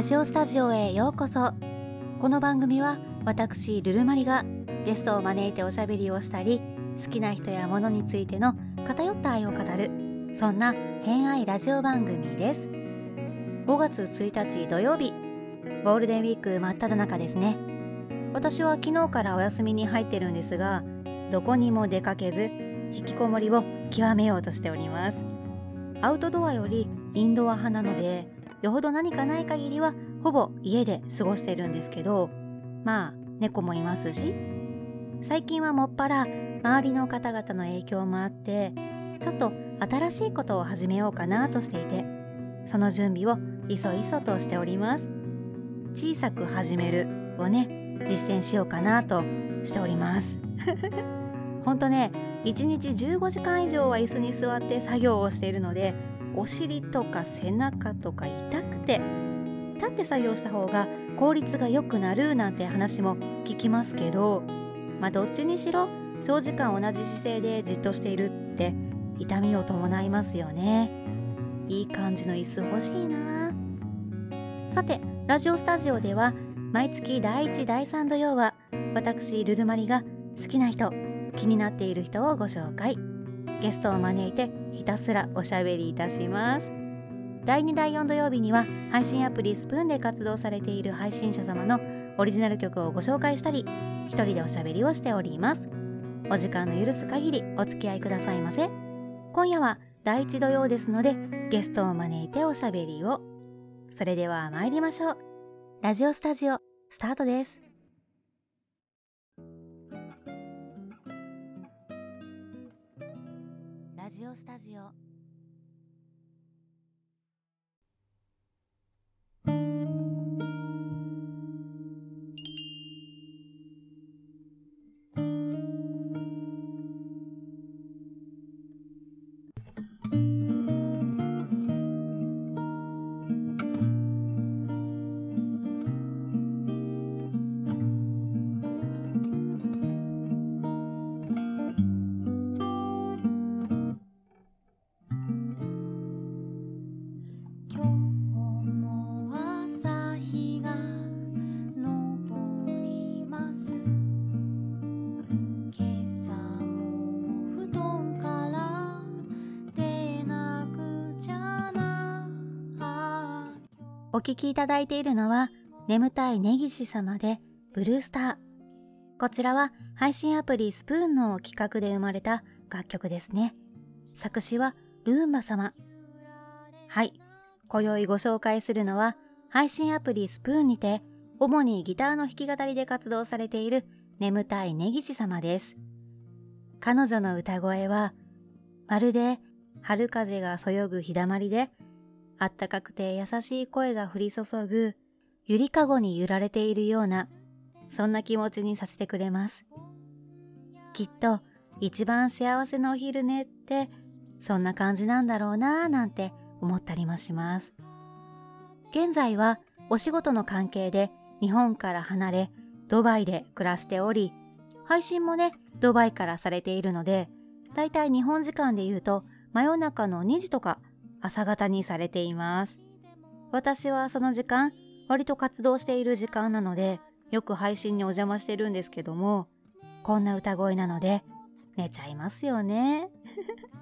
ラジオスタジオへようこそ。この番組は私ルルマリがゲストを招いておしゃべりをしたり好きな人や物についての偏った愛を語るそんな偏愛ラジオ番組です。5月1日土曜日。ゴールデンウィーク真っ只中ですね。私は昨日からお休みに入ってるんですがどこにも出かけず引きこもりを極めようとしております。アウトドアよりインドア派なのでよほど何かない限りはほぼ家で過ごしてるんですけどまあ猫もいますし最近はもっぱら周りの方々の影響もあってちょっと新しいことを始めようかなとしていてその準備をいそいそとしております。小さく始めるをね実践しようかなとしております。ほんとね1日15時間以上は椅子に座って作業をしているのでお尻とか背中とか痛くて立って作業した方が効率が良くなるなんて話も聞きますけどまあどっちにしろ長時間同じ姿勢でじっとしているって痛みを伴いますよね。いい感じの椅子欲しいな。さてラジオスタジオでは毎月第1第3土曜は私ルルマリが好きな人気になっている人をご紹介。ゲストを招いてひたすらおしゃべりいたします。第2第4土曜日には配信アプリスプーンで活動されている配信者様のオリジナル曲をご紹介したり一人でおしゃべりをしております。お時間の許す限りお付き合いくださいませ。今夜は第1土曜ですのでゲストを招いておしゃべりを。それでは参りましょう。ラジオスタジオスタートです。ジオスタジオ。お聞きいただいているのは眠たい根岸様でブルースター。こちらは配信アプリスプーンの企画で生まれた楽曲ですね。作詞はルーンバ様。はい。今宵ご紹介するのは配信アプリスプーンにて主にギターの弾き語りで活動されている眠たい根岸様です。彼女の歌声はまるで春風がそよぐ日だまりであったかくて優しい声が降り注ぐゆりかごに揺られているようなそんな気持ちにさせてくれます。きっと一番幸せなお昼寝ってそんな感じなんだろうなぁなんて思ったりもします。現在はお仕事の関係で日本から離れドバイで暮らしており配信もねドバイからされているのでだいたい日本時間で言うと真夜中の2時とか朝方にされています。私はその時間割と活動している時間なのでよく配信にお邪魔してるんですけどもこんな歌声なので寝ちゃいますよね。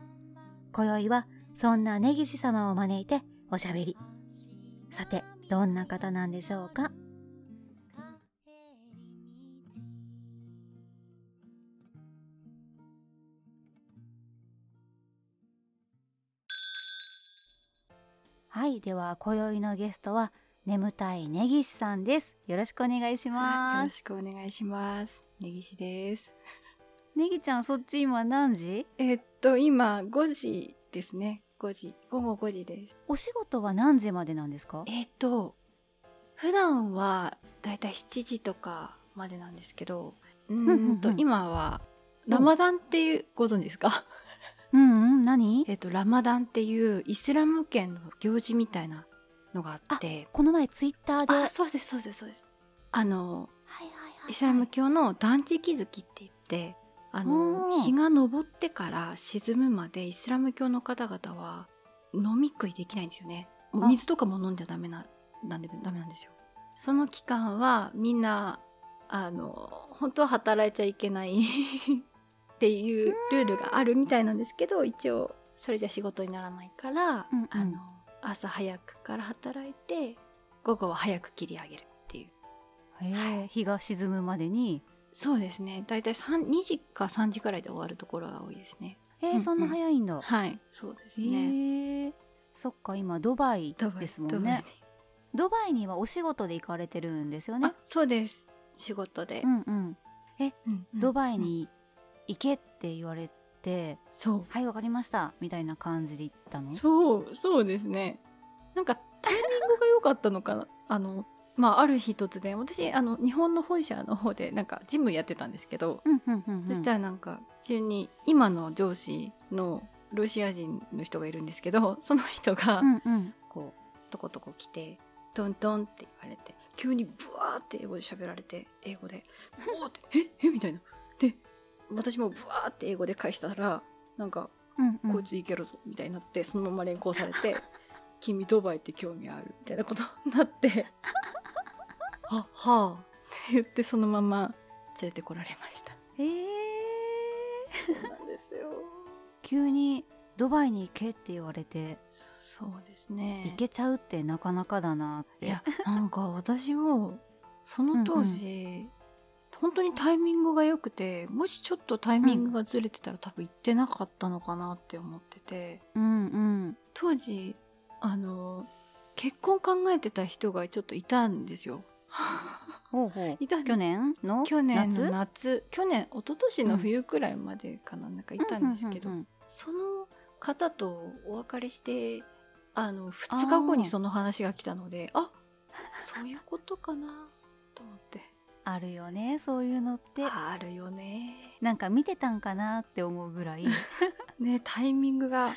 今宵はそんな根岸様を招いておしゃべり。さてどんな方なんでしょうか？はいでは今宵のゲストは眠たい根岸さんですよろしくお願いしよろますしくお願いします。根岸です。ネギちゃんそっち今何時？えーっと今5時ですね。5時午後5時です。お仕事は何時までなんですか？えーっと普段はだいたい7時とかまでなんですけど、うんと今はラマダンっていうご存知ですか？うんうん何？えーっとラマダンっていうイスラム圏の行事みたいなのがあって、この前ツイッターで。あそうですそうですそうです。あのはいはいはいはい。イスラム教の断食月って言ってあおのー。日が昇ってから沈むまでイスラム教の方々は飲み食いできないんですよね。水とかも飲んじゃダメななんでダメなんですよ。その期間はみんなあの本当は働いちゃいけないっていうルールがあるみたいなんですけど一応それじゃ仕事にならないから、うんうん。あの朝早くから働いて午後は早く切り上げるっていう。へえ日が沈むまでに。そうですね。大体3 2時か3時くらいで終わるところが多いですね。うんうん。えーそんな早いんだ、はい。そうですへね、えそっか今ドバイですもんね。ドバイにはお仕事で行かれてるんですよね。あそうです。仕事で、うんうん。うんうん。ドバイうんに行けって言われて、そう。はいわかりましたみたいな感じで行ったの？そうそうですね。なんかタイミングが良かったのかな？あのまあある日突然私あの日本の本社の方でなんかジムやってたんですけど、うんうんうんうん。そしたらなんか急に今の上司のロシア人の人がいるんですけどその人がこうとことこ来てトントンって言われて急にブワーって英語で喋られて英語で「おーってええみたいな。で私もブワーって英語で返したらなんかうんうんこいついけるぞみたいになってそのまま連行されて「君ドバイって興味ある?」みたいなことになって「あはあ」って言ってそのまま連れてこられました。えー、そうなんですよ。急にドバイに行けって言われてそそうですね。行けちゃうってなかなかだなっていやなんか私もその当時、本当にタイミングが良くてもしちょっとタイミングがずれてたら、多分行ってなかったのかなって思ってて。うんうん。当時あの結婚考えてた人がちょっといたんですよ。ほうほう。いたん去年の去年の夏？夏。去年一昨年の冬くらいまでかな,、なんかいたんですけど、うんうんうんその方とお別れしてあの2日後にその話が来たのであそういうことかなと思ってあるよねそういうのって。あるよね。なんか見てたんかなって思うぐらい。ねタイミングがあ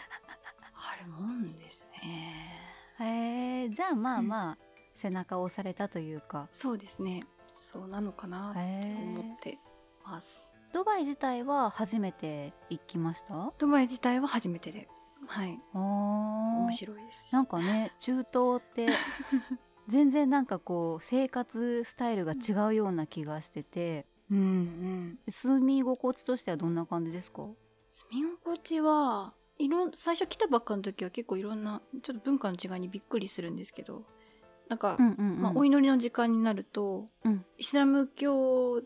るもんですね。へえじゃあまあまあ、背中を押されたというか。そうですね。そうなのかなって思ってます。ドバイ自体は初めて行きました？ドバイ自体は初めてで。はい。面白いです。なんかね中東って 全然なんかこう生活スタイルが違うような気がしてて。うんうん。住み心地としてはどんな感じですか？住み心地はいろん最初来たばっかの時は結構いろんなちょっと文化の違いにびっくりするんですけど。なんか、うんうん、うん。まあ、お祈りの時間になると、うん。イスラム教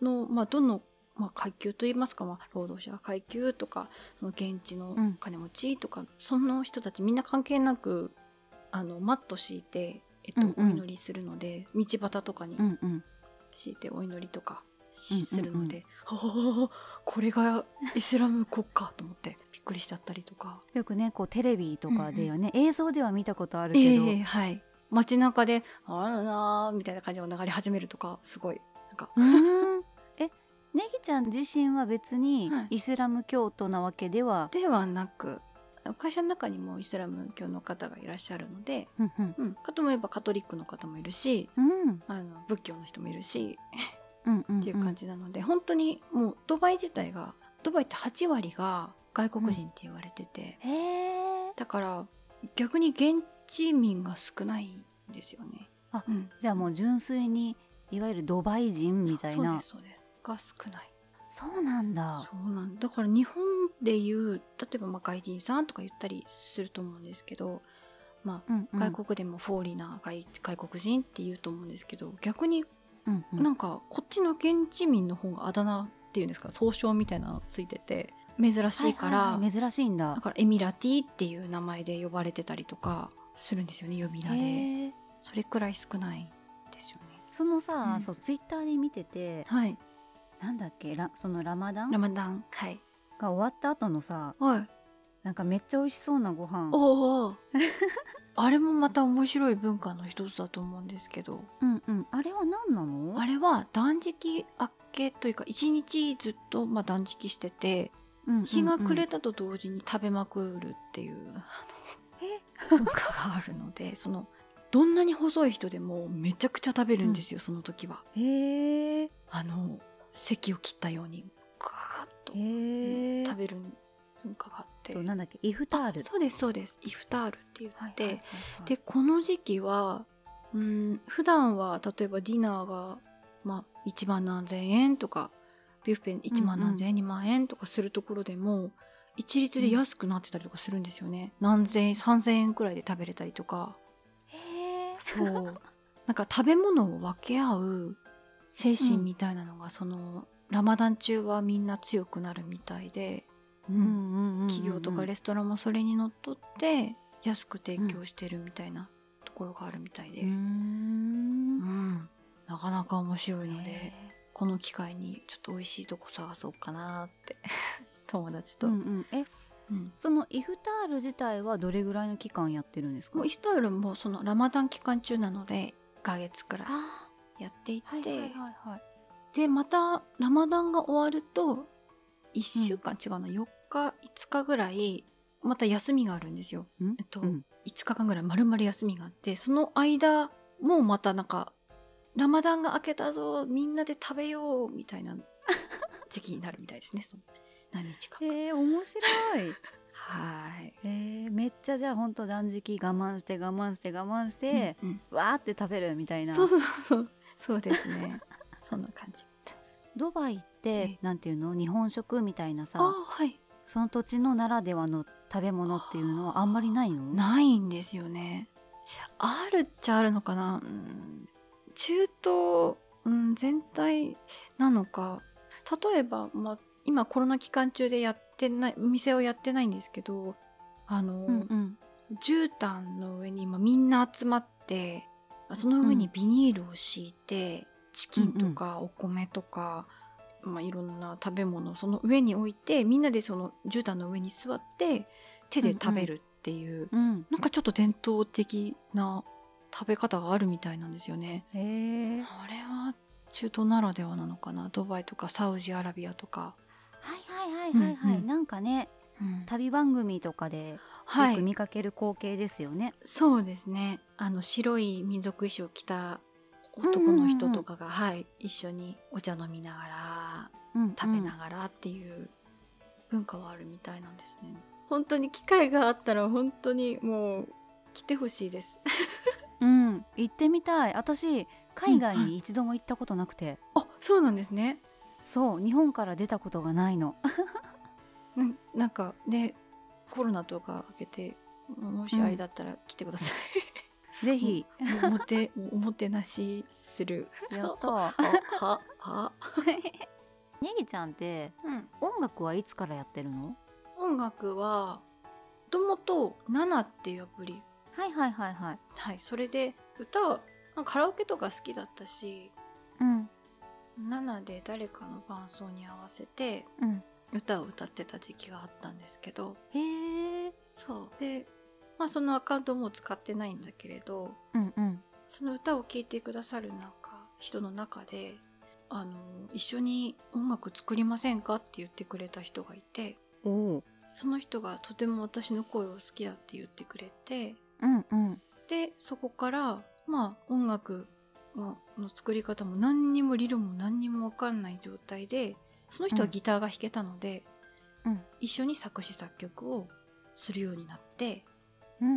の、まあ、どの、まあ、階級といいますか、まあ、労働者階級とかその現地のうん。金持ちとか、その人たちみんな関係なくあのマット敷いて、えっとうんうん。お祈りするので道端とかにうんうん。敷いてお祈りとかうんうんうん。するので、はあこれがイスラム国家と思ってびっくりしちゃったりとか。よくねこうテレビとかでよね、映像では見たことあるけど、ええはい。街中で「あらな」みたいな感じの流れ始めるとかすごいなんか。ネギちゃん自身は別にはい。イスラム教徒なわけでは、ではなく会社の中にもイスラム教の方がいらっしゃるので、うんうん。うん、かともいえばカトリックの方もいるしうん。あの仏教の人もいるしうんうんっていう感じなので、本当にもうドバイ自体がドバイって8割が外国人って言われてて、へえ。だから逆に現地民が少ないんですよね。あうん、じゃあもう純粋にいわゆるドバイ人みたいな。そうですそうです。が少ない。そうなんだ。そうなんだから日本でいう例えばまあ外人さんとか言ったりすると思うんですけど、まあうんうん。外国でもフォーリナー外外国人って言うと思うんですけど逆にうんうん。なんかこっちの現地民の方があだ名っていうんですか？総称みたいなのついてて珍しいから、はいはいはい珍しいんだ。だからエミラティっていう名前で呼ばれてたりとかするんですよね呼び名で。それくらい少ないんですよね。そのさ、うん。そうツイッターで見ててはいなんだっけ？ラそのラマダン？ラマダン。はい。が終わった後のさはい。なんかめっちゃ美味しそうなご飯。おお あれもまた面白い文化の一つだと思うんですけど。うんうん。あれは何なの？あれは断食明けというか一日ずっとまあ断食しててうんうんうん。日が暮れたと同時に食べまくるっていう、あの文化があるので そのどんなに細い人でもめちゃくちゃ食べるんですよ、その時は。へえあの席を切ったようにガーッと食べる文化があって。となんだっけ？イフタール。そうですそうです。イフタールって言って、はいはいはいはい。でこの時期はうん普段は例えばディナーが、まあ、1万何千円とかビュッフェ1万何千円、2万円とかするところでも一律で安くなってたりとかするんですよね、何千円3,000円くらいで食べれたりとか。へえそう。なんか食べ物を分け合う精神みたいなのが、そのラマダン中はみんな強くなるみたいで、うん。企業とかレストランもそれにのっとって安く提供してるみたいなところがあるみたいで、うん。ん。なかなか面白いのでへこの機会にちょっと美味しいとこ探そうかなって 友達と、ーうんうん。えうん。そのイフタール自体はどれぐらいの期間やってるんですか？もうイフタールもそのラマダン期間中なので1ヶ月くらい。あやっていて、はいはいはいはい。でまたラマダンが終わると1週間、違うな4日5日ぐらいまた休みがあるんですよ。ん？えっと、うん。5日間ぐらい丸々休みがあってその間もまたなんかラマダンが明けたぞみんなで食べようみたいな 時期になるみたいですねその何日か。へえ面白い。はい。へえめっちゃじゃあほんと断食我慢して我慢して我慢して、うんうん。わーって食べるみたいな。そうそうそうそうですね そんな感じ。ドバイってええなんていうの？日本食みたいなあさはい。その土地のならではの食べ物っていうのはあんまりないの？ないんですよね。あるっちゃあるのかな。うん中東、うん、全体なのか。例えば、まあ、今コロナ期間中でやってないお店をやってないんですけどあの、うんうん絨毯の上に今みんな集まってその上にビニールを敷いて、チキンとかお米とか、まあ、いろんな食べ物をその上に置いてみんなでその絨毯の上に座って手で食べるっていう、うんなんかちょっと伝統的な食べ方があるみたいなんですよね。それは中東ならではなのかな。ドバイとかサウジアラビアとか。はいはいはいはいはい、うんうん。なんかね旅番組とかではい。よく見かける光景ですよね、そうですねあの白い民族衣装を着た男の人とかが、はい、一緒にお茶飲みながらうん食べながらっていう文化はあるみたいなんですね。本当に機会があったら本当にもう来てほしいです。うん、うん行ってみたい。私海外に一度も行ったことなくて、あそうなんですね。そう日本から出たことがないの。うんなんかねコロナとか明けてもしあれだったら来てくださぜひい。お もておもてなしする。やった。は はは。ネギちゃんってうん。音楽はいつからやってるの？音楽はもともと「ナナ」っていうアプリ。はいはいはいはい。はいそれで歌はカラオケとか好きだったしうん「ナナ」で誰かの伴奏に合わせてうん。歌を歌ってた時期があったんですけど。へえそう。でまあそのアカウントもう使ってないんだけれどうんうん。その歌を聴いてくださるなんか人の中であの一緒に音楽作りませんかって言ってくれた人がいてその人がとても私の声を好きだって言ってくれてうんうん。でそこからまあ音楽のの作り方も何にも理論も何にも分かんない状態でその人はギターが弾けたので、うん。一緒に作詞作曲をするようになってうんうんう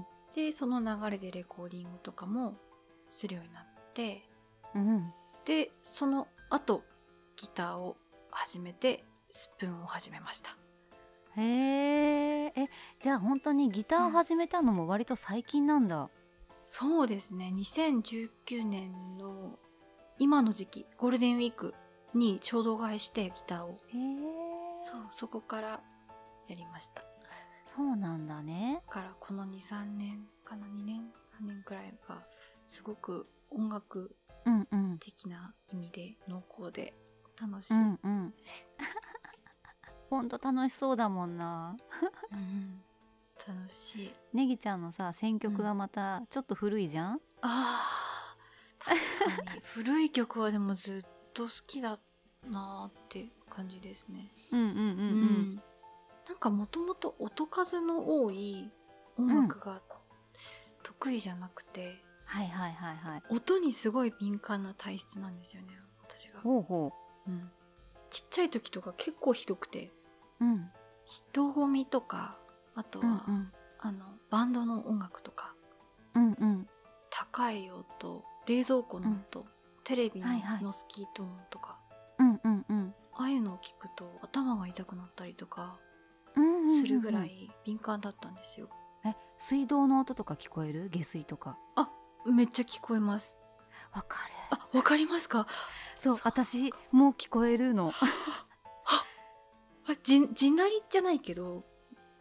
ん。でその流れでレコーディングとかもするようになってうん。でその後ギターを始めてスプーンを始めました。へええじゃあ本当にギターを始めたのも割と最近なんだ、そうですね。2019年の今の時期ゴールデンウィークにちょうど買いしてギターを。そうそこからやりました。だそうなんだね。からこの23年かな2年3年くらいがすごく音楽うんうん。的な意味で濃厚で楽しい、うんうん。ほんと楽しそうだもんな。うん楽しい。ネギちゃんのさ選曲がまたちょっと古いじゃん、あー確かに。古い曲はでもずっと好きだなーって感じですね。うん、うんうん。うんなんかもともと音数の多い音楽が得意じゃなくて、はいはいはいはい。音にすごい敏感な体質なんですよね私が、ほうほう。ん、ちっちゃい時とか結構ひどくてううん。人混みとかあとは、うんあのバンドの音楽とかうんうん。たかい音冷蔵庫の音、テレビのスキート音とか、うんうんうん。ああいうのを聞くと頭が痛くなったりとかうんうんうんうんするぐらい敏感だったんですよ、え水道の音とか聞こえる？下水とか。めっちゃ聞こえます。わかる。あわかりますか？そうそう私もう聞こえるの。あじ地鳴りじゃないけど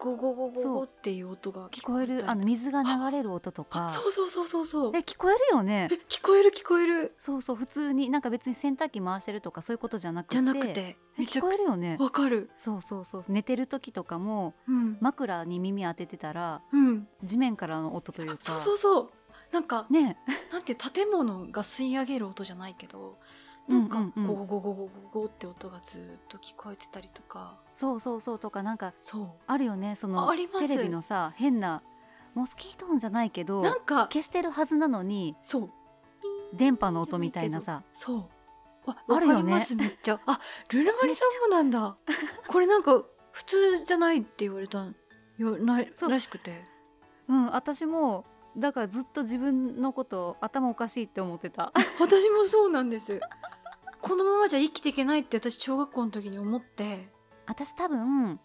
ゴゴゴゴゴっていう音が聞こえるあの水が流れる音とか。あそうそうそうそうそう。え聞こえるよね。え聞こえる聞こえる。そうそう普通になんか別に洗濯機回してるとかそういうことじゃなくて。じゃなくて。聞こえるよね。わかる。そうそうそう。寝てる時とかもうん、枕に耳当ててたらうん、地面からの音というか。そうそうそう。なんかね。なんて建物が吸い上げる音じゃないけどなんかゴゴゴゴゴゴゴって音がずーっと聞こえてたりとか。そうそうそうとかなんかそう。あるよねそのテレビのさ変なモスキート音じゃないけどなんか消してるはずなのにそう。電波の音みたいなさ。そう。わあるよね。わかりますめっちゃ。あルルマリさんもなんだ。これなんか普通じゃないって言われたよなそう。らしくて。うん私もだからずっと自分のこと頭おかしいって思ってた。私もそうなんですこのままじゃ生きていけないって私小学校の時に思って。私多分うん。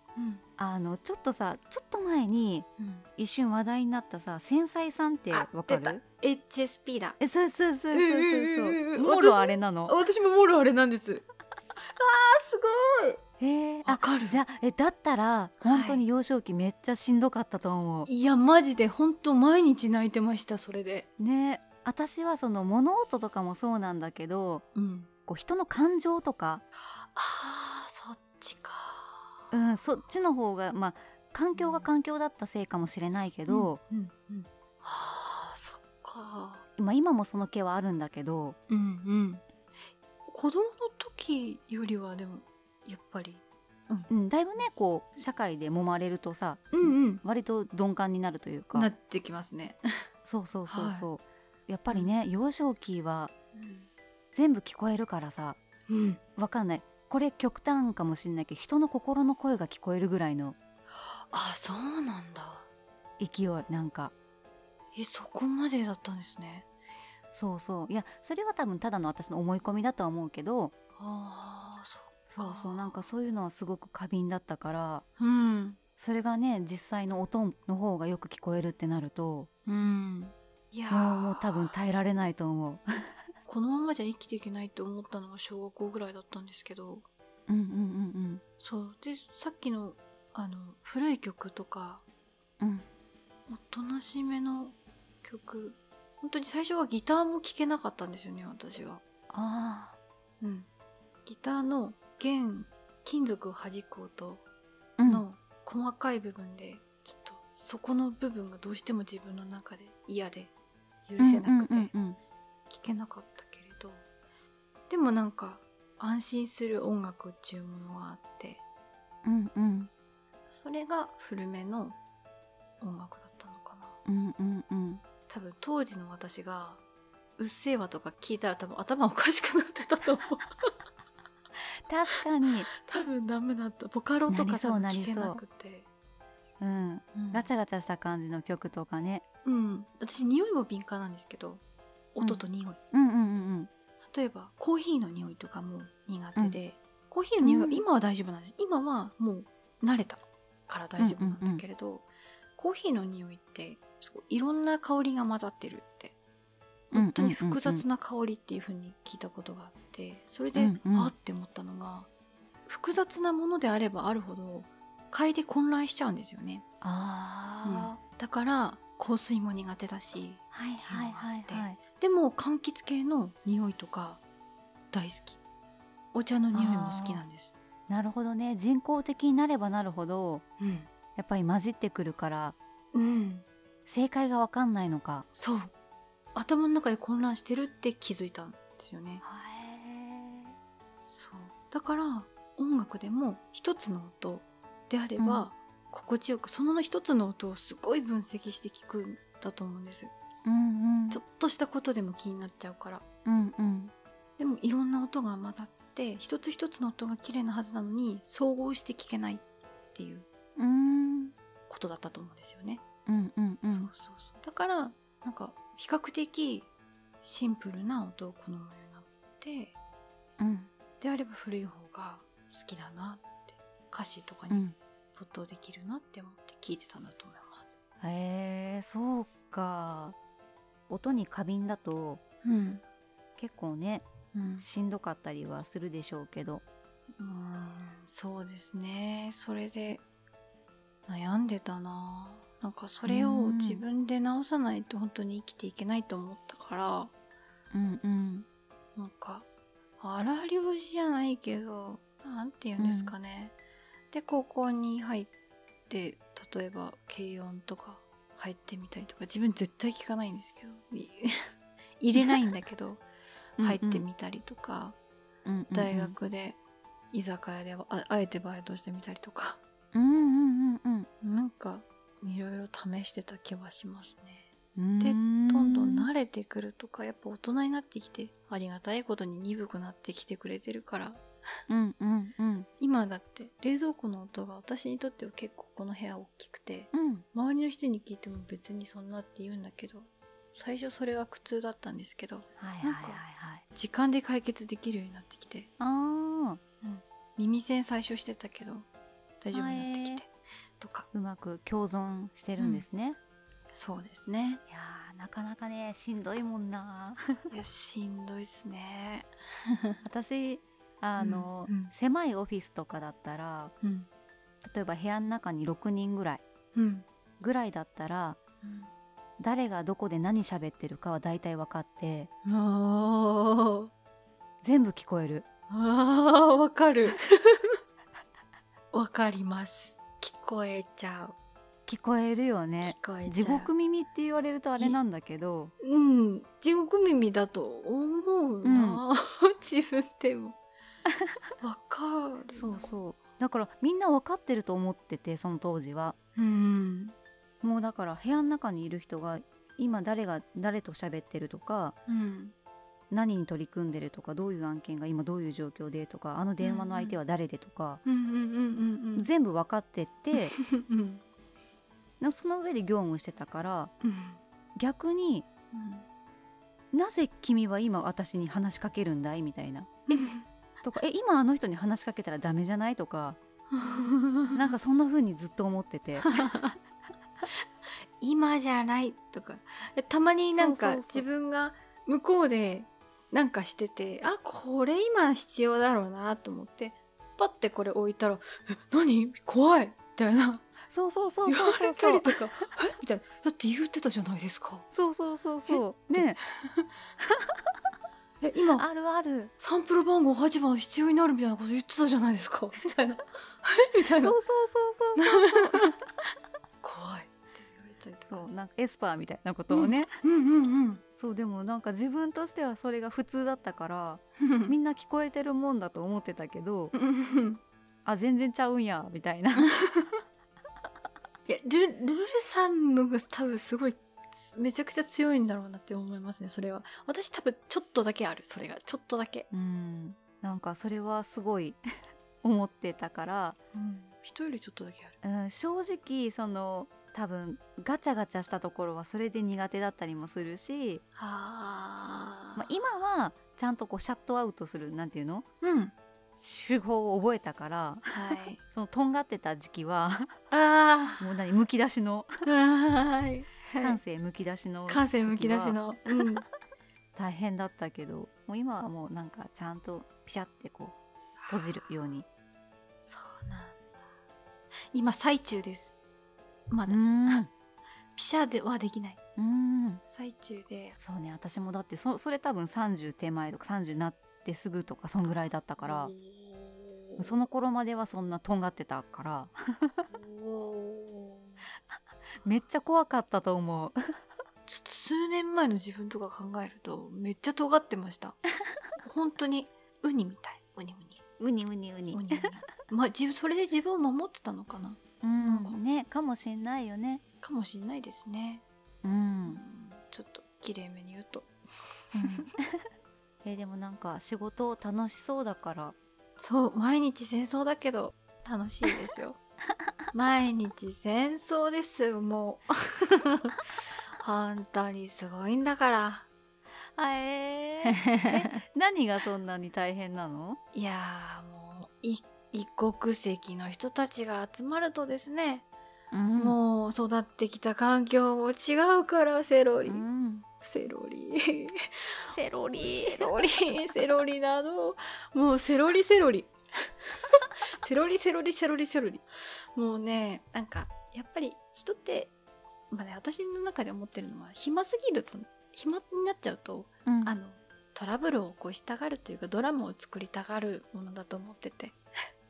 あのちょっとさちょっと前にうん。一瞬話題になったさ繊細さんってわかる？HSP だ。えそうそうそうそうそうう。んうんうんうんそうもろあれなの？私もモロあれなんです。あーすごい。えー、あわかる。じゃあえだったら本当に幼少期めっちゃしんどかったと思う、いやマジで本当毎日泣いてましたそれで。ね私はその物音とかもそうなんだけどうんこう人の感情とか、あーそっちか。うん、そっちの方がまあ環境が環境だったせいかもしれないけど、うんうんあーそっか。まあ今もその気はあるんだけど。うんうん。子供の時よりはでもやっぱり。うん、だいぶねこう社会で揉まれるとさうんうん。割と鈍感になるというか。なってきますね。そうそうそうそう、やっぱりね幼少期はうん全部聞こえるからさうん。わかんない。これ極端かもしんないけど人の心の声が聞こえるぐらいのあそうなんだ。勢いなんか。えそこまでだったんですね。そうそう。いやそれは多分ただの私の思い込みだとは思うけどああそっか。そうそう。なんかそういうのはすごく過敏だったからうん。それがね実際の音の方がよく聞こえるってなるとうん。いやもう多分耐えられないと思うこのままじゃ生きていけないって思ったのが小学校ぐらいだったんですけど。うんうんうんそう。でさっきのあの古い曲とかうん。うんおとなしめの曲。本当に最初はギターも聴けなかったんですよね私は。あうん。ギターの弦金属を弾く音あうん。の細かい部分でちょっとそこの部分がどうしても自分の中で嫌で許せなくて。うんうんうん聴けなかったけれどでもなんか安心する音楽っていうものがあってうんうん。それが古めの音楽だったのかな。うんうんうん。多分当時の私が「うっせぇわ」とか聞いたら多分頭おかしくなってたと思う。確かに。多分ダメだった。ボカロとか多分聞けなくて。うん。うん。ガチャガチャした感じの曲とかね。うん。私匂いも敏感なんですけど音と匂い、うん。うんうん例えばコーヒーの匂いとかも苦手で、コーヒーの匂い今は大丈夫なんです。今はもう慣れた。から大丈夫なんだけれど、コーヒーの匂いってすごいいろんな香りが混ざってるってうん本当に複雑な香りっていう風に聞いたことがあってそれで、うんうん。あって思ったのが複雑なものであればあるほど嗅いで混乱しちゃうんですよね、あだから香水も苦手だしあはいはいはいはいでも柑橘系の匂いとか大好き。お茶の匂いも好きなんです。なるほどね。人工的になればなるほどうんやっぱり混じってくるからうん。正解がわかんないのか。そう。頭の中で混乱してるって気づいたんですよね。そう。だから音楽でも一つの音であれば、心地よくその一つの音をすごい分析して聞くんだと思うんですうんうん。ちょっとしたことでも気になっちゃうから。うんうん。でもいろんな音が混ざって一つ一つの音が綺麗なはずなのに総合して聞けないっていううん。ことだったと思うんですよね、うんうんうん。そうそうそう。だからなんか比較的シンプルな音を好むようになってうん。であれば古い方が好きだなって歌詞とかにうん。没頭できるなって思って聞いてたんだと思います。へえそうか音に過敏だとうん。結構ねうん、しんどかったりはするでしょうけど。うんそうですね。それで悩んでたな。なんかそれを自分で直さないと本当に生きていけないと思ったから。うんうん。なんか荒療治じゃないけどなんて言うんですかね、で高校に入って例えば軽音とか入ってみたりとか自分絶対聞かないんですけどい 入れないんだけど入ってみたりとか、うんうんうん。大学で居酒屋でああえてバイトしてみたりとか。うんうんうんうん。なんかいろいろ試してた気はしますね。うん。でどんどん慣れてくるとかやっぱ大人になってきてありがたいことに鈍くなってきてくれてるからうんうんうん。今だって冷蔵庫の音が私にとっては結構この部屋大きくてうん。周りの人に聞いても別にそんなって言うんだけど最初それが苦痛だったんですけどはいはいはいはい。時間で解決できるようになってきてあー。耳栓最初してたけど大丈夫になってきてとか。うまく共存してるんですね、そうですね。いやーなかなかねしんどいもんな。いやしんどいっすね。私あの、うんうん。狭いオフィスとかだったらうん。例えば部屋の中に6人ぐらいうん。ぐらいだったら誰がどこで何喋ってるかは大体分かって全部聞こえる。あーわかる。わかります。聞こえちゃ聞こえるよう。ね地獄耳って言われるとあれなんだけど。うん。地獄耳だと思うな、自分でも わかる。そうそう。だからみんな分かってると思っててその当時は。うん。もうだから部屋の中にいる人が今誰が誰と喋ってるとかうん何に取り組んでるとかどういう案件が今どういう状況でとかあの電話の相手は誰でとか、全部分かっててうんなその上で業務してたからうん。逆になぜ君は今私に話しかけるんだい？みたいな とかえ今あの人に話しかけたらダメじゃない？とか。なんかそんな風にずっと思ってて。今じゃない？とか。えたまになんかそうそう。そう自分が向こうでなんかしててあこれ今必要だろうなと思ってパッてこれ置いたら「え何？怖い」みたいな。そうそうそうそうそうれたりとか「え？みたいな「だって言ってたじゃないですか。そうそうそうそう。ねえ今。あるある。サンプル番号8番必要になるみたいなこと言ってたじゃないですか」みたいな「え？みたいな。そうそうそうそう 怖い」って言われたりそうなんかエスパーみたいなことをね、うんうんそうでもなんか自分としてはそれが普通だったからうん。みんな聞こえてるもんだと思ってたけどうんうんあ全然ちゃうんやみたいな。いやルルルさんのが多分すごいめちゃくちゃ強いんだろうなって思いますねそれは。私多分ちょっとだけあるそれが。ちょっとだけ、うん。なんかそれはすごい 思ってたから、人よりちょっとだけある。うん、正直その多分ガチャガチャしたところはそれで苦手だったりもするし、あまあ、今はちゃんとこうシャットアウトするなんていうの？うん。手法を覚えたから。はい。そのとんがってた時期は。あもう何？むき出しの。あはい 感性むき出しの感性むき出しの。うん。大変だったけどもう今はもうなんかちゃんとピシャってこう閉じるように。そうなんだ。今最中です。まだ、ん。ピシャではできない。うん。最中で。そうね私もだってそそれ多分30手前とか30なってすぐとかそんぐらいだったから。その頃まではそんなとんがってたから めっちゃ怖かったと思う。ちょっと数年前の自分とか考えるとめっちゃ尖ってました。本当にウニみたい。ウニウニ。ウニウニウニ。ウニウニ。まあ自分それで自分を守ってたのかな？うん。ねかもしんないよね。かもしれないですね。ううん。んちょっと綺麗めに言うと。えでもなんか仕事楽しそうだから。そう毎日戦争だけど楽しいですよ 毎日戦争ですよもう。本当にすごいんだから。あえー。え何がそんなに大変なの？いやーもうい異国籍の人たちが集まるとですね、うん。もう育ってきた環境も違うからセロリ、うん。セロリ。セロリ。セロリ。セロリなど。もうセロリセロリセロリセロリセロリセロリ。もうねなんかやっぱり人ってまあね私の中で思ってるのは暇すぎると暇になっちゃうとうん。あのトラブルを起こしたがるというかドラマを作りたがるものだと思ってて。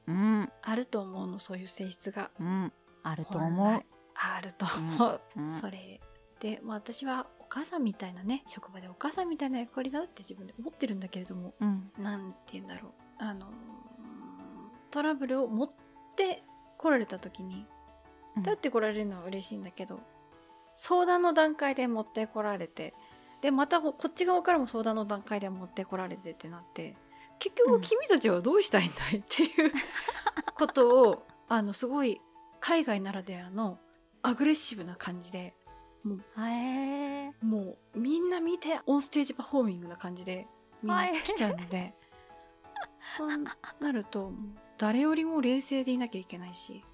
うん。あると思うのそういう性質が。うん。あると思本う来。あると思う、うん。それ。で、まあ、私はお母さんみたいなね職場でお母さんみたいな役割だって自分で思ってるんだけれどもうん。なんて言うんだろう。あのートラブルを持って来られた時にうん。頼って来られるのは嬉しいんだけど相談の段階で持ってこられてでまたこっち側からも相談の段階で持ってこられてってなって結うん。局君たちはどうしたいんだいっていう ことをあのすごい海外ならではのアグレッシブな感じではえー。もうみんな見てオンステージパフォーミングな感じでみんな来ちゃうので、そうなると誰よりも冷静でいなきゃいけないし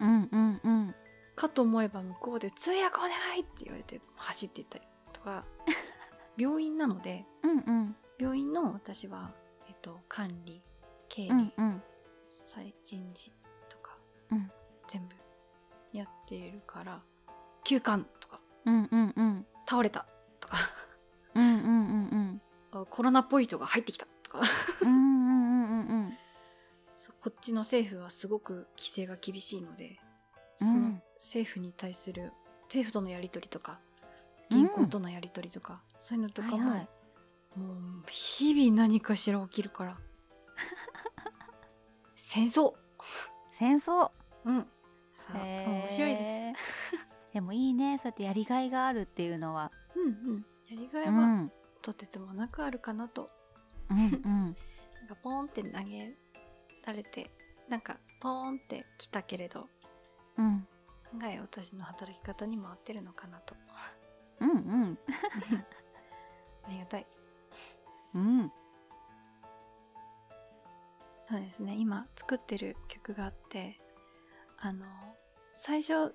うんうんうん。かと思えば向こうで「通訳お願い!」って言われて走っていったりとか 病院なのでうんうん。病院の私は、えっと、管理経理、うんうん。再人事とか、うん。全部やっているから休館とかうんうんうん。倒れたとか。うんうんうんうん。あコロナっぽい人が入ってきたとか。うんこっちの政府はすごく規制が厳しいので、うん。その政府に対する政府とのやり取りとか銀行とのやり取りとか、そういうのとかも、はいはい。もう日々何かしら起きるから。戦争。戦争。うん。さあ面白いです。でもいいね。そうやってやりがいがあるっていうのは。うんうん。やりがいはうん。とてつもなくあるかなと、うんうん。なんかポーンって投げられてなんかポーンって来たけれどうん。案外私の働き方にも合ってるのかなと。うんうん。ありがたい。うん。そうですね。今作ってる曲があってあの最初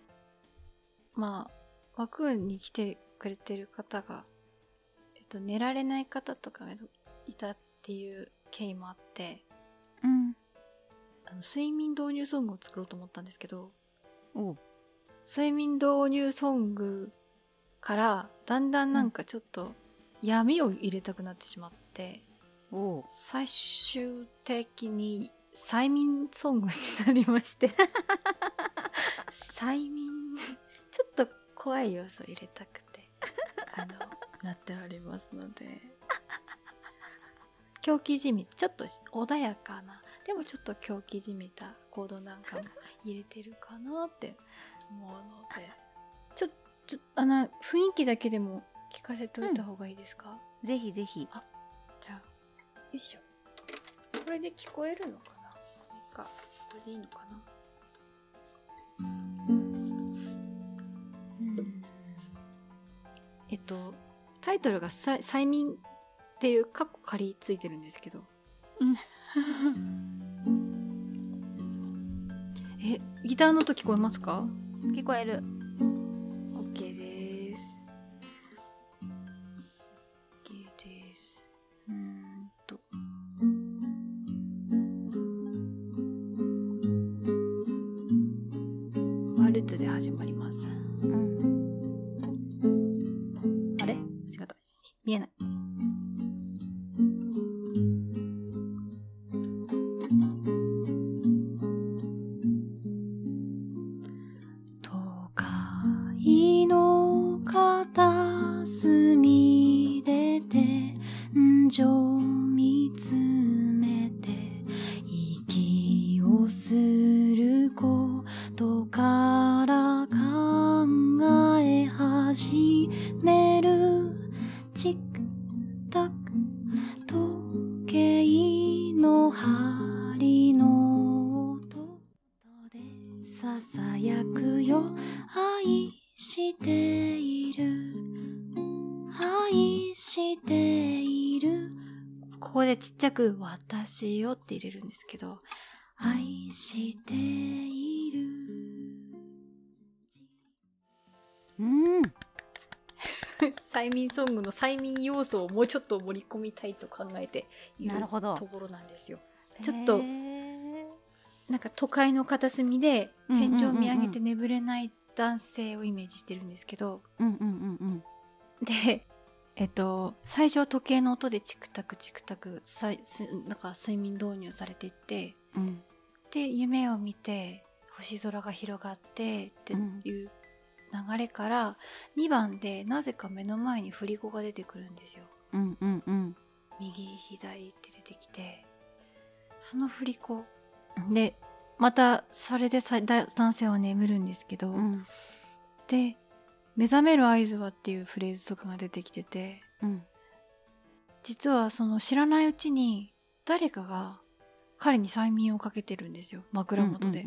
まあ枠に来てくれてる方が、えっと、寝られない方とかがいたっていう経緯もあってうんあの睡眠導入ソングを作ろうと思ったんですけどおう。睡眠導入ソングからだんだんなんかちょっと闇を入れたくなってしまって、おう。最終的に催眠ソングになりまして。催眠ちょっと怖い要素を入れたくてあのなっておりますので。狂気じみちょっと穏やかなでもちょっと狂気じみたコードなんかも入れてるかなって思うので。ちょちょあの雰囲気だけでも聞かせておいた方がいいですか、ぜひぜひ。じゃあ。よいしょ。これで聞こえるのかな？いいかこれでいいのかな？うん。えっとタイトルがさ「催眠」っていうカッコ仮ついてるんですけど。え ギターの音聞こえますか？聞こえる。天井ちっちゃく「私よ」って入れるんですけど愛している。うん。催眠ソングの催眠要素をもうちょっと盛り込みたいと考えているところなんですよ。ちょっとなんか都会の片隅で天井を見上げて眠れない男性をイメージしてるんですけど、うんうんうんうん。でえっと最初は時計の音でチクタクチクタクさいすなんか睡眠導入されていってうん。で夢を見て星空が広がってっていう流れから、2番でなぜか目の前に振り子が出てくるんですよ。うんうんうん。右左って出てきてその振り子。でまたそれで男性は眠るんですけど、うん。で「目覚める合図は」っていうフレーズとかが出てきててうん。実はその知らないうちに誰かが彼に催眠をかけてるんですよ。枕元で。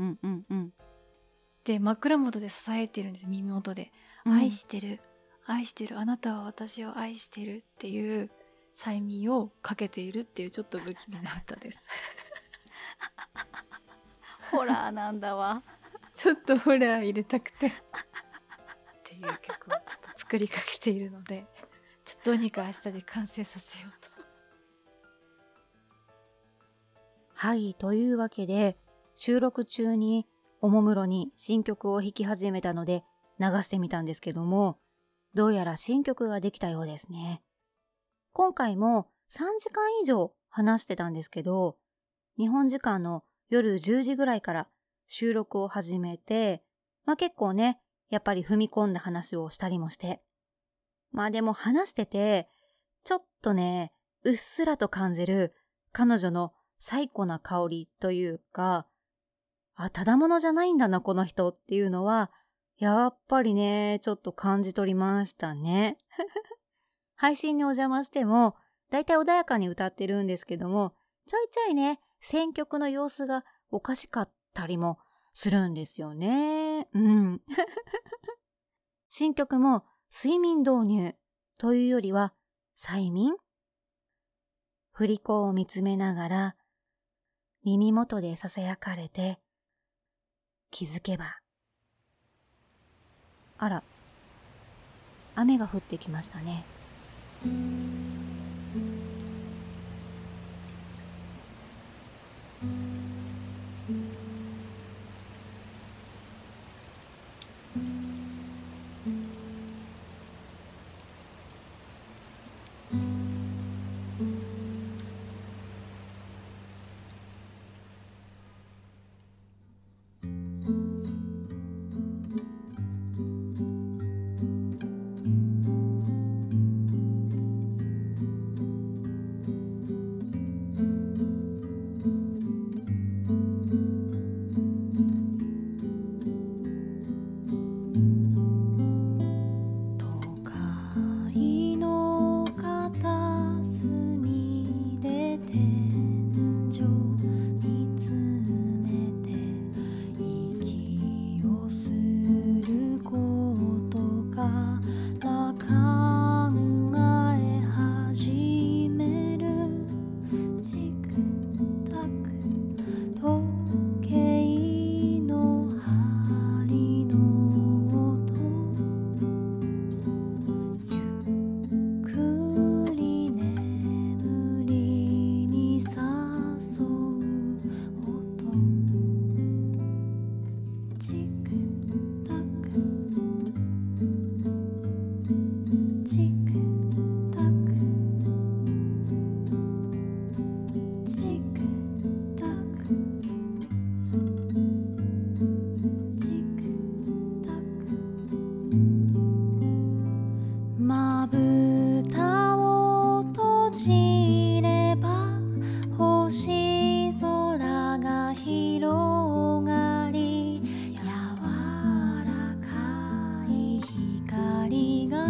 で枕元で支えてるんです耳元で「うん。愛してる。愛してる。あなたは私を愛してる」っていう催眠をかけているっていうちょっと不気味な歌です。ホラーなんだわ。ちょっとホラー入れたくていう曲をちょっと作りかけているので ちょっとどうにか明日で完成させようと。はいというわけで収録中におもむろに新曲を弾き始めたので流してみたんですけどもどうやら新曲ができたようですね。今回も3時間以上話してたんですけど日本時間の夜10時ぐらいから収録を始めてまあ結構ねやっぱり踏み込んだ話をしたりもしてまあでも話しててちょっとねうっすらと感じる彼女の最古な香りというか、あ、ただものじゃないんだな、この人っていうのは、やっぱりね、ちょっと感じ取りましたね。配信にお邪魔しても、だいたい穏やかに歌ってるんですけども、ちょいちょいね、選曲の様子がおかしかったりもするんですよね。うん。新曲も睡眠導入というよりは催眠？振り子を見つめながら耳元でささやかれて気づけばあら雨が降ってきましたね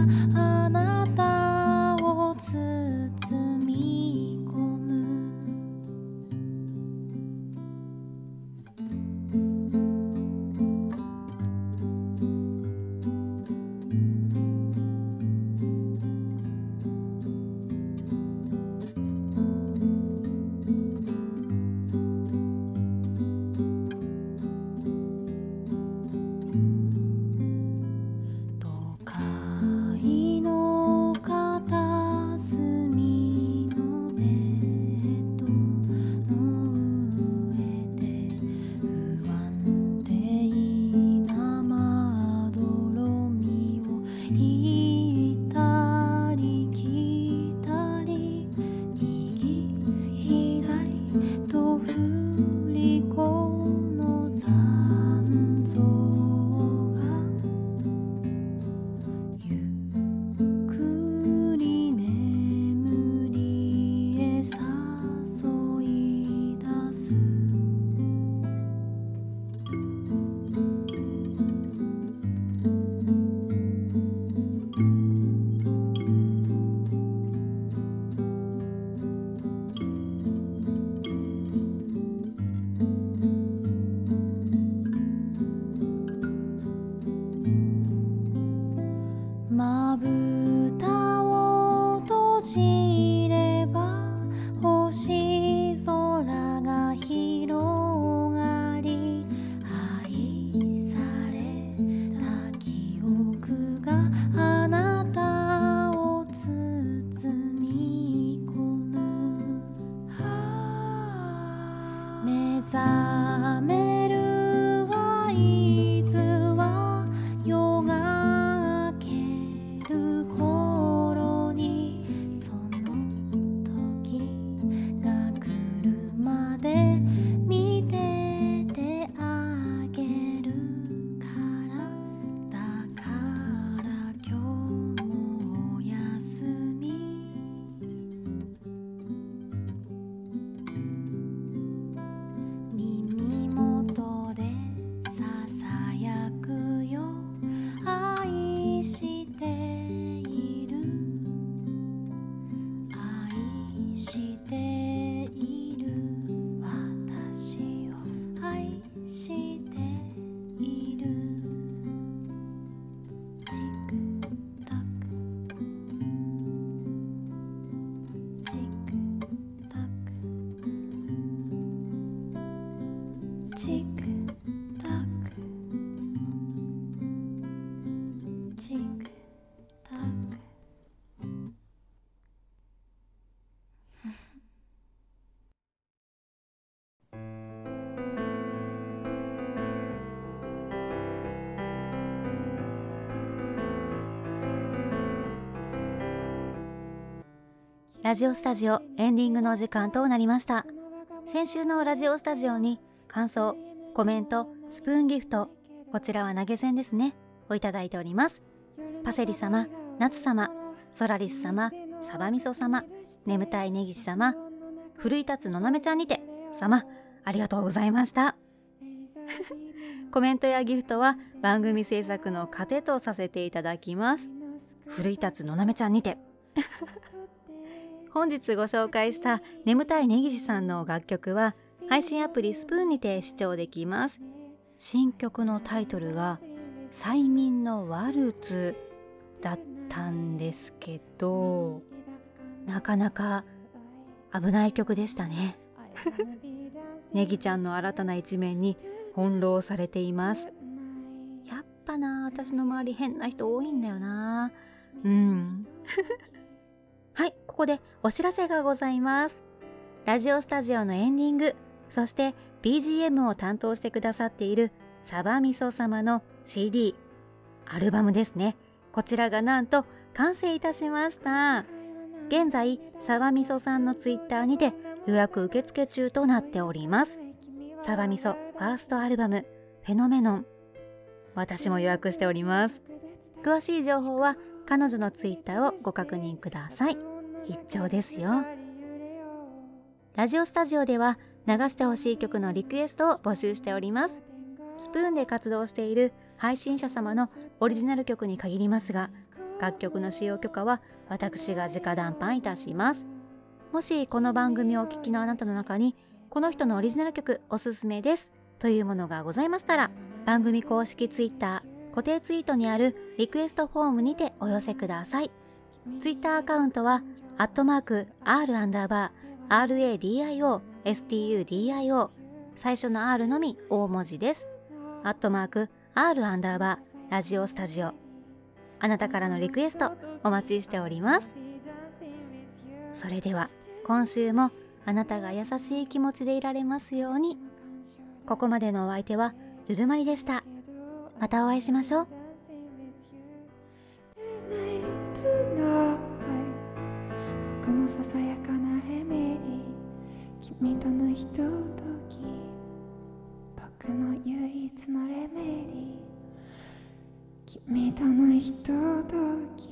光がラジオスタジオエンディングのお時間となりました。先週のラジオスタジオに感想コメントスプーンギフトこちらは投げ銭ですね。をいただいております。パセリ様夏様ソラリス様サバミソ様眠たいネギ様奮い立つのなめちゃんにて様ありがとうございました。コメントやギフトは番組制作の糧とさせていただきます。奮い立つのなめちゃんにて。本日ご紹介した眠たいネギジさんの楽曲は配信アプリスプーンにて視聴できます。新曲のタイトルが催眠のワルツだったんですけどなかなか危ない曲でしたね。ネギちゃんの新たな一面に翻弄されています。やっぱな私の周り変な人多いんだよな。うん。はい、ここでお知らせがございます。ラジオスタジオのエンディング、そして BGM を担当してくださっているサバミソ様の CD、アルバムですね。こちらがなんと完成いたしました。現在、サバミソさんのツイッターにて予約受付中となっております。サバミソファーストアルバム、フェノメノン。私も予約しております。詳しい情報は彼女のツイッターをご確認ください。必聴ですよ。ラジオスタジオでは流してほしい曲のリクエストを募集しております。スプーンで活動している配信者様のオリジナル曲に限りますが、楽曲の使用許可は私が直談判いたします。もしこの番組をお聞きのあなたの中に、この人のオリジナル曲おすすめですというものがございましたら、番組公式ツイッター、固定ツイートにあるリクエストフォームにてお寄せください。ツイッターアカウントは、アットマーク、R アンダーバー、RADIO、STUDIO、最初の R のみ大文字です。アットマーク、R アンダーバー、ラジオスタジオ。あなたからのリクエストお待ちしております。それでは、今週もあなたが優しい気持ちでいられますように。ここまでのお相手は、ルルマリでした。またお会いしましょう。このささやかなレメディ君とのひととき。僕の唯一のレメディ君とのひととき。